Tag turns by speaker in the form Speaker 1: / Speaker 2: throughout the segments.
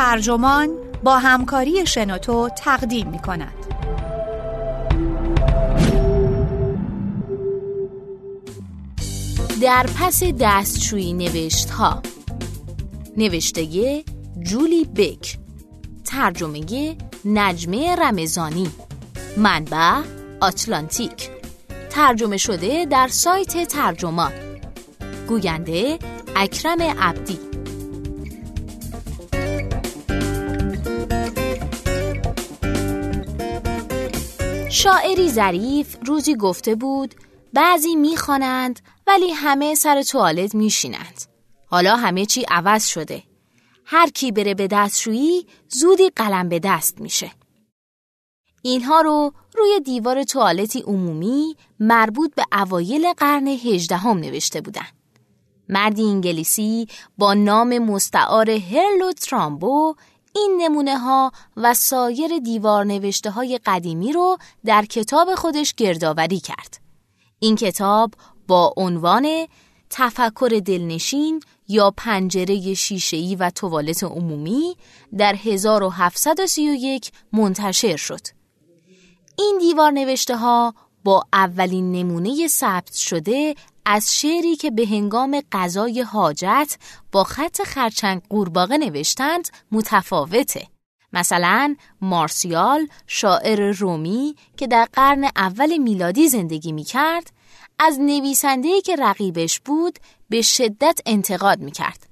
Speaker 1: ترجمان با همکاری شنوتو تقدیم می کند.
Speaker 2: در پس دستشویی نوشت ها نوشته جولی بک. ترجمه نجمه رمزانی منبع آتلانتیک. ترجمه شده در سایت ترجمان. گوینده اکرم عبدی. شاعری ظریف روزی گفته بود بعضی می‌خوانند ولی همه سر توالت میشینند. حالا همه چی عوض شده. هر کی بره به دستشویی زودی قلم به دست میشه. اینها رو روی دیوار توالتی عمومی مربوط به اوایل قرن هجدهم نوشته بودن. مردی انگلیسی با نام مستعار هرلو ترامبو این نمونه ها و سایر دیوار نوشته های قدیمی رو در کتاب خودش گردآوری کرد. این کتاب با عنوان تفکر دلنشین یا پنجره شیشه‌ای و توالت عمومی در 1731 منتشر شد. این دیوار نوشته ها با اولین نمونه ثبت شده از شعری که به هنگام قضای حاجت با خط خرچنگ قورباغه نوشتند متفاوته. مثلا مارسیال شاعر رومی که در قرن اول میلادی زندگی می کرد از نویسنده‌ای که رقیبش بود به شدت انتقاد می کرد.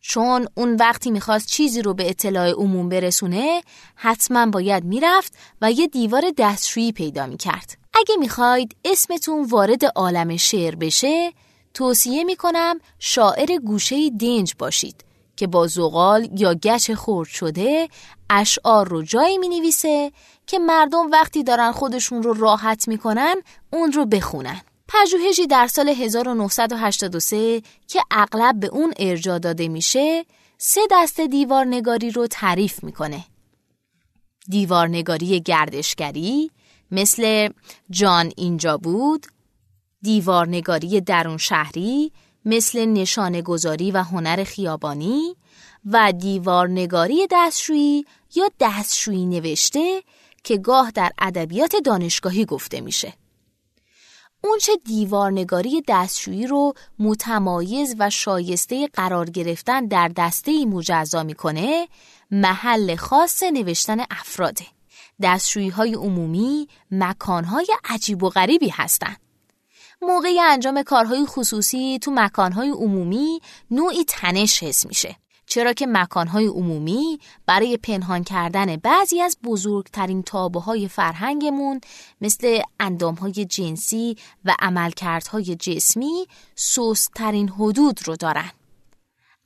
Speaker 2: چون اون وقتی می‌خواست چیزی رو به اطلاع عموم برسونه حتما باید می‌رفت و یه دیوار دستشویی پیدا می‌کرد. اگه می‌خواید اسمتون وارد عالم شعر بشه توصیه می‌کنم شاعر گوشه دنج باشید که با زغال یا گچ خورد شده اشعار رو جایی می نویسه که مردم وقتی دارن خودشون رو راحت می‌کنن اون رو بخونن. پژوهشی در سال 1983 که اغلب به اون ارجا داده میشه سه دسته دیوارنگاری رو تعریف می‌کنه. دیوارنگاری گردشگری مثل جان اینجا بود، دیوارنگاری درون شهری مثل نشانه گذاری و هنر خیابانی و دیوارنگاری دستشویی یا دستشویی نوشته که گاه در ادبیات دانشگاهی گفته میشه. اونچه دیوارنگاری دستشویی رو متمایز و شایسته قرار گرفتن در دسته مجزا می‌کنه محل خاص نوشتن افراده. دستشویی عمومی مکانهای عجیب و غریبی هستند. موقع انجام کارهای خصوصی تو مکانهای عمومی نوعی تنش حس میشه. چرا که مکانهای عمومی برای پنهان کردن بعضی از بزرگترین تابه های فرهنگمون مثل اندامهای جنسی و عملکردهای جسمی سوستترین حدود رو دارن.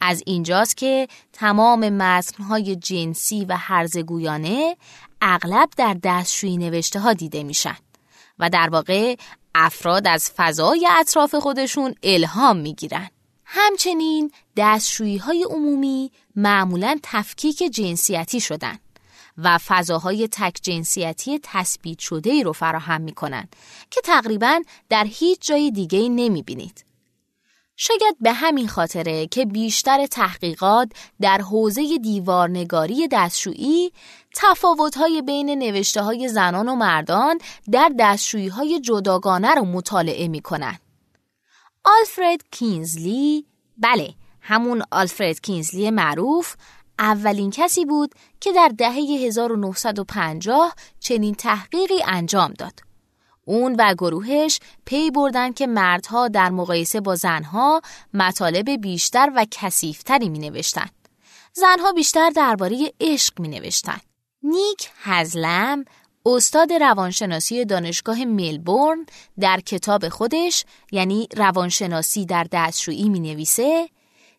Speaker 2: از اینجاست که تمام متنهای جنسی و هرزگویانه اغلب در دستشویی نوشته ها دیده میشن و در واقع افراد از فضای اطراف خودشون الهام می‌گیرن. همچنین دستشویی های عمومی معمولا تفکیک جنسیتی شدن و فضاهای تک جنسیتی تثبیت شده ای رو فراهم می کنن که تقریبا در هیچ جای دیگه نمی بینید. شاید به همین خاطره که بیشتر تحقیقات در حوزه دیوارنگاری دستشویی تفاوت‌های بین نوشته های زنان و مردان در دستشویی جداگانه رو مطالعه می کنن. آلفرد کینزلی بله همون آلفرد کینزلی معروف اولین کسی بود که در دهه 1950 چنین تحقیقی انجام داد. اون و گروهش پی بردن که مردها در مقایسه با زنها مطالب بیشتر و کثیفتری می نوشتن. زنها بیشتر درباره عشق می نوشتن. نیک هزلم استاد روانشناسی دانشگاه ملبورن در کتاب خودش یعنی روانشناسی در دستشویی می نویسه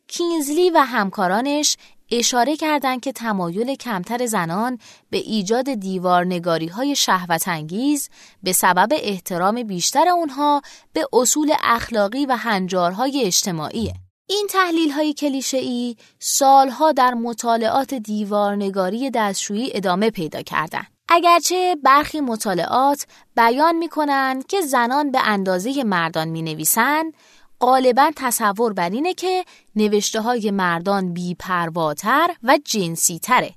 Speaker 2: کینزلی و همکارانش اشاره کردند که تمایل کمتر زنان به ایجاد دیوارنگاری های شهوت انگیز به سبب احترام بیشتر اونها به اصول اخلاقی و هنجارهای اجتماعیه. این تحلیل های کلیشه ای سالها در مطالعات دیوارنگاری دستشویی ادامه پیدا کردند. اگرچه برخی مطالعات بیان می کنند که زنان به اندازه مردان می نویسند، غالبا تصور بر اینه که نوشته های مردان بیپرواتر و جنسی تره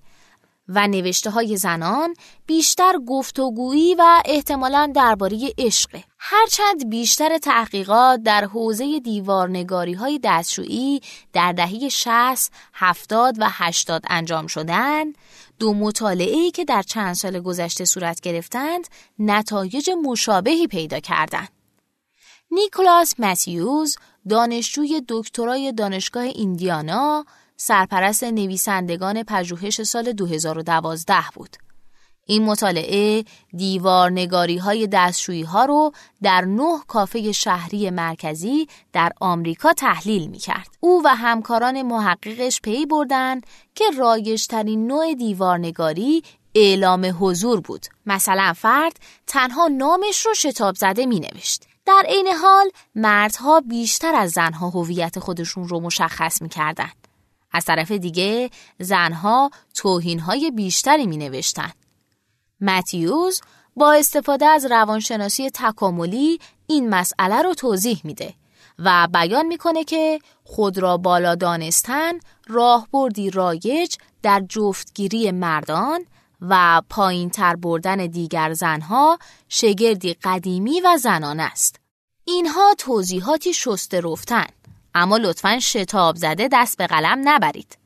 Speaker 2: و نوشته های زنان بیشتر گفتگویی و احتمالا درباره عشقه. هرچند بیشتر تحقیقات در حوزه دیوارنگاری های دستشویی در دهه 60, 70 و 80 انجام شدند، دو مطالعه که در چند سال گذشته صورت گرفتند نتایج مشابهی پیدا کردند. نیکلاس متیوز دانشجوی دکترای دانشگاه ایندیانا سرپرست نویسندگان پژوهش سال 2012 بود. این مطالعه دیوار نگاری های دستشویی ها رو در نه کافه شهری مرکزی در آمریکا تحلیل می کرد. او و همکاران محققش پی بردن که رایجترین نوع دیوارنگاری اعلام حضور بود. مثلا فرد تنها نامش رو شتاب زده می نوشت. در عین حال مردها بیشتر از زنها هویت خودشون رو مشخص می کردن. از طرف دیگه زنها توهینهای بیشتری می نوشتن. متیوز با استفاده از روانشناسی تکاملی این مسئله رو توضیح میده و بیان می‌کنه که خود را بالا دانستن راهبردی رایج در جفتگیری مردان و پایین تر بردن دیگر زنها شگردی قدیمی و زنان است. اینها توضیحاتی شسته رفتن اما لطفا شتاب زده دست به قلم نبرید.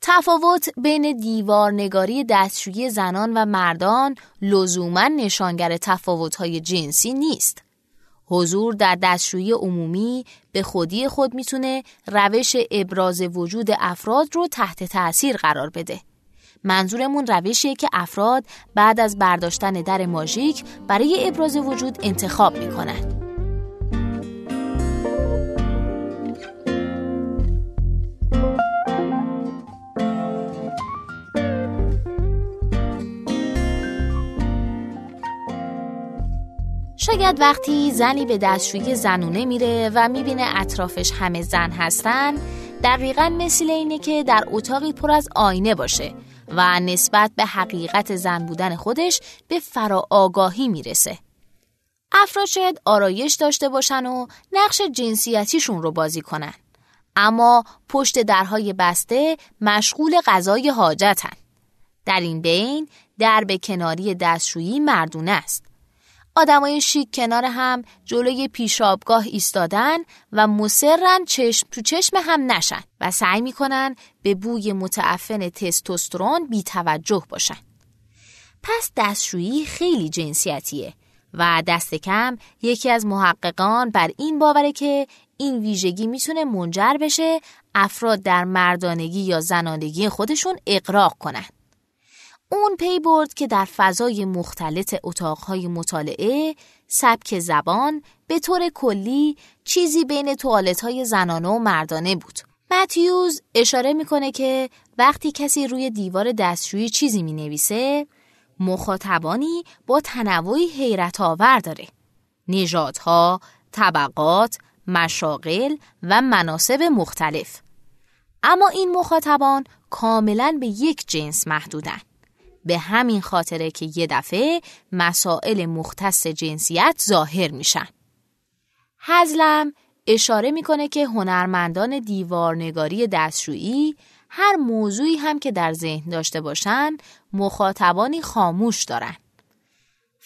Speaker 2: تفاوت بین دیوارنگاری دستشویی زنان و مردان لزوما نشانگر تفاوت‌های جنسی نیست. حضور در دستشویی عمومی به خودی خود می‌تونه روش ابراز وجود افراد رو تحت تأثیر قرار بده. منظورمون روشیه که افراد بعد از برداشتن در ماژیک برای ابراز وجود انتخاب می‌کنن. شاید وقتی زنی به دستشویی زنونه میره و می‌بینه اطرافش همه زن هستن دقیقا مثل اینه که در اتاقی پر از آینه باشه و نسبت به حقیقت زن بودن خودش به فراآگاهی می‌رسه. افراد شاید آرایش داشته باشن و نقش جنسیتیشون رو بازی کنن. اما پشت درهای بسته مشغول غذای حاجتن. در این بین درب کناری دستشویی مردونه است. آدمای شیک کنار هم جلوی پیشابگاه ایستادن و مصرن چشم تو چشم هم نشن و سعی می‌کنن به بوی متعفن تستوسترون بی توجه باشن. پس دستشویی خیلی جنسیتیه و دست کم یکی از محققان بر این باوره که این ویژگی می‌تونه منجر بشه افراد در مردانگی یا زنانگی خودشون اقراق کنن. اون پی برد که در فضای مختلط اتاقهای مطالعه سبک زبان به طور کلی چیزی بین توالت های زنانه و مردانه بود. متیوز اشاره می‌کنه که وقتی کسی روی دیوار دستشویی چیزی می نویسه مخاطبانی با تنوعی حیرت آور داره. نژادها، طبقات، مشاغل و مناسب مختلف. اما این مخاطبان کاملا به یک جنس محدودن. به همین خاطره که یه دفعه مسائل مختص جنسیت ظاهر میشن. هزلم اشاره می‌کنه که هنرمندان دیوارنگاری دستشویی هر موضوعی هم که در ذهن داشته باشن مخاطبانی خاموش دارن.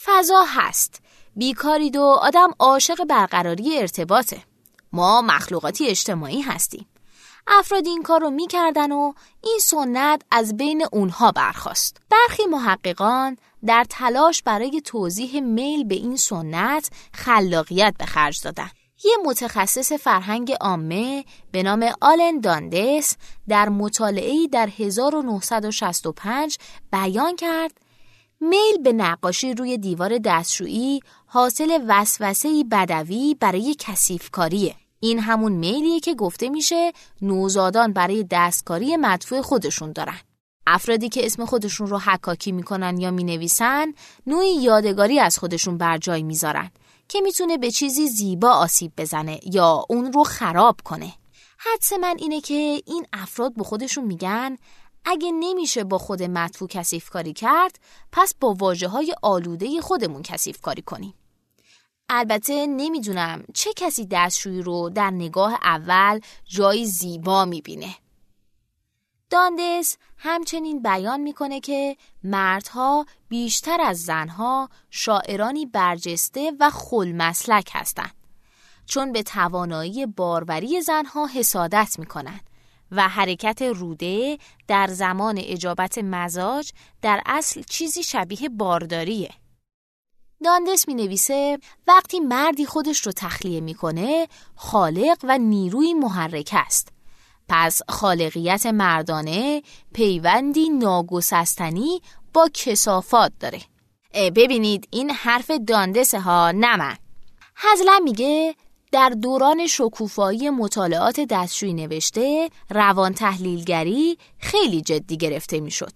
Speaker 2: فضا هست. بیکاری دو آدم عاشق برقراری ارتباطه. ما مخلوقاتی اجتماعی هستیم. افراد این کار رو می‌کردن و این سنت از بین اونها برخواست. برخی محققان در تلاش برای توضیح میل به این سنت خلاقیت به خرج دادن. یه متخصص فرهنگ عامه به نام آلن داندس در مطالعه‌ای در 1965 بیان کرد میل به نقاشی روی دیوار دستشویی حاصل وسوسه‌ای بدوی برای کثیفکاریه. این همون میلیه که گفته میشه نوزادان برای دستکاری مدفوع خودشون دارن. افرادی که اسم خودشون رو حکاکی می‌کنن یا می‌نویسن نوعی یادگاری از خودشون بر جای می‌ذارن که می‌تونه به چیزی زیبا آسیب بزنه یا اون رو خراب کنه. حدس من اینه که این افراد به خودشون میگن اگه نمیشه با خود مدفوع کثیف کاری کرد پس با واجه های آلوده خودمون کثیف کاری کنیم. البته نمی‌دونم چه کسی دستشویی رو در نگاه اول جایی زیبا می‌بینه. داندس همچنین بیان می‌کنه که مردها بیشتر از زنها شاعرانی برجسته و خل مسلک هستند چون به توانایی باروری زنها حسادت می‌کنند و حرکت روده در زمان اجابت مزاج در اصل چیزی شبیه بارداریه. داندس می نویسه وقتی مردی خودش رو تخلیه می‌کنه خالق و نیروی محرک است. پس خالقیت مردانه پیوندی ناگسستنی با کسافات داره. ببینید این حرف داندسه ها نه هزلم میگه در دوران شکوفایی مطالعات دستشویی نوشته روان تحلیلگری خیلی جدی گرفته می‌شد.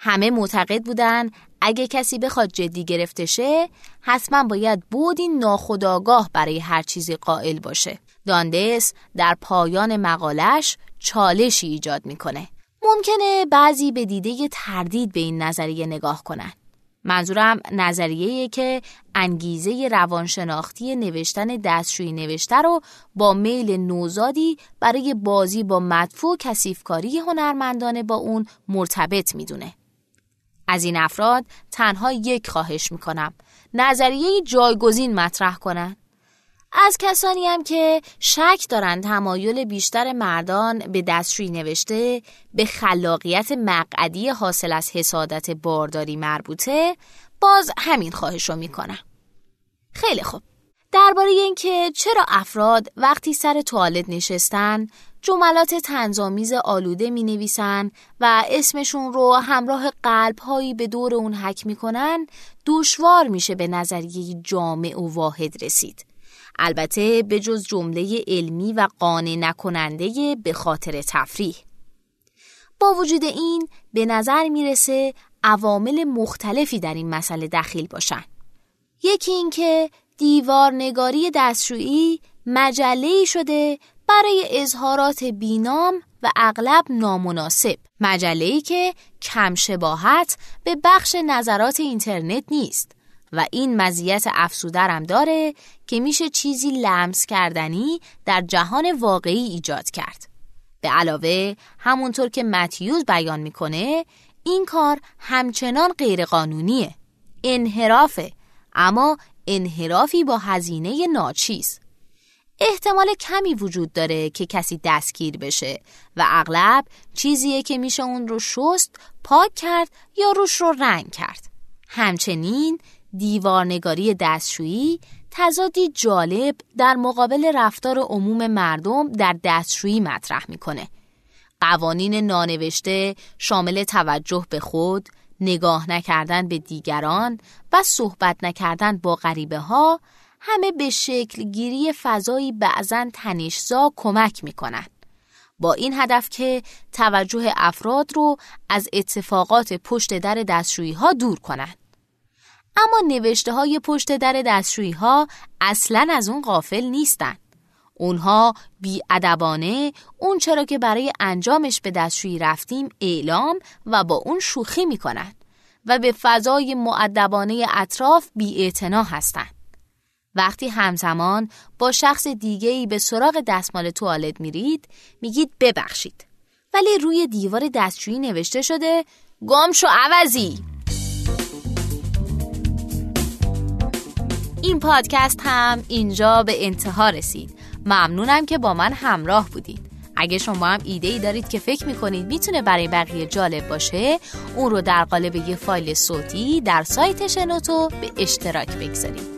Speaker 2: همه معتقد بودن اگه کسی بخواد جدی گرفته شه حتما باید بودی ناخداگاه برای هر چیزی قائل باشه. داندس در پایان مقالش چالشی ایجاد می‌کنه. ممکنه بعضی به دیده تردید به این نظریه نگاه کنن. منظورم نظریه که انگیزه روانشناختی نوشتن دستشویی نوشته رو با میل نوزادی برای بازی با مدفوع کسیفکاری هنرمندانه با اون مرتبط می‌دونه. از این افراد تنها یک خواهش می‌کنم. نظریه جایگزین مطرح کنند. از کسانی هم که شک دارند تمایل بیشتر مردان به دستشویی نوشته به خلاقیت مقعدی حاصل از حسادت بارداری مربوطه باز همین خواهش رو می‌کنم. خیلی خوب. درباره اینکه چرا افراد وقتی سر توالت نشستن جملات تنظامیز آلوده می نویسن و اسمشون رو همراه قلب هایی به دور اون حک می‌کنن دشوار میشه به نظریه جامع و واحد رسید. البته به جز جمله علمی و قانع نکننده به خاطر تفریح. با وجود این به نظر می‌رسه عوامل مختلفی در این مسئله دخیل باشن. یکی اینکه دیوار نگاری دستشویی مجله شده برای اظهارات بینام و اغلب نامناسب مجله که کم شباهت به بخش نظرات اینترنت نیست و این مزیت افسودرم داره که میشه چیزی لمس کردنی در جهان واقعی ایجاد کرد. به علاوه همونطور که متیوز بیان می‌کنه این کار همچنان غیرقانونیه. انحرافه اما انحرافی با هزینه ناچیز. احتمال کمی وجود داره که کسی دستگیر بشه و اغلب چیزیه که میشه اون رو شست، پاک کرد یا روش رو رنگ کرد. همچنین دیوارنگاری دستشویی تضادی جالب در مقابل رفتار عموم مردم در دستشویی مطرح می‌کنه. قوانین نانوشته شامل توجه به خود، نگاه نکردن به دیگران و صحبت نکردن با غریبه ها همه به شکل گیری فضایی بعضا تنشزا کمک می‌کنن. با این هدف که توجه افراد رو از اتفاقات پشت در دستشویی ها دور کنند. اما نوشته های پشت در دستشویی ها اصلا از اون غافل نیستن. اونها ادبانه اون چرا که برای انجامش به دستشویی رفتیم اعلام و با اون شوخی می‌کنن و به فضای معدبانه اطراف بی هستند. وقتی همزمان با شخص دیگهی به سراغ دستمال توالت میرید میگید ببخشید. ولی روی دیوار دستشویی نوشته شده گم شو عوضی! این پادکست هم اینجا به انتها رسید. ممنونم که با من همراه بودید. اگه شما هم ایده ای دارید که فکر می‌کنید می‌تونه برای بقیه جالب باشه اون رو در قالب یه فایل صوتی در سایت شنوتو به اشتراک بگذارید.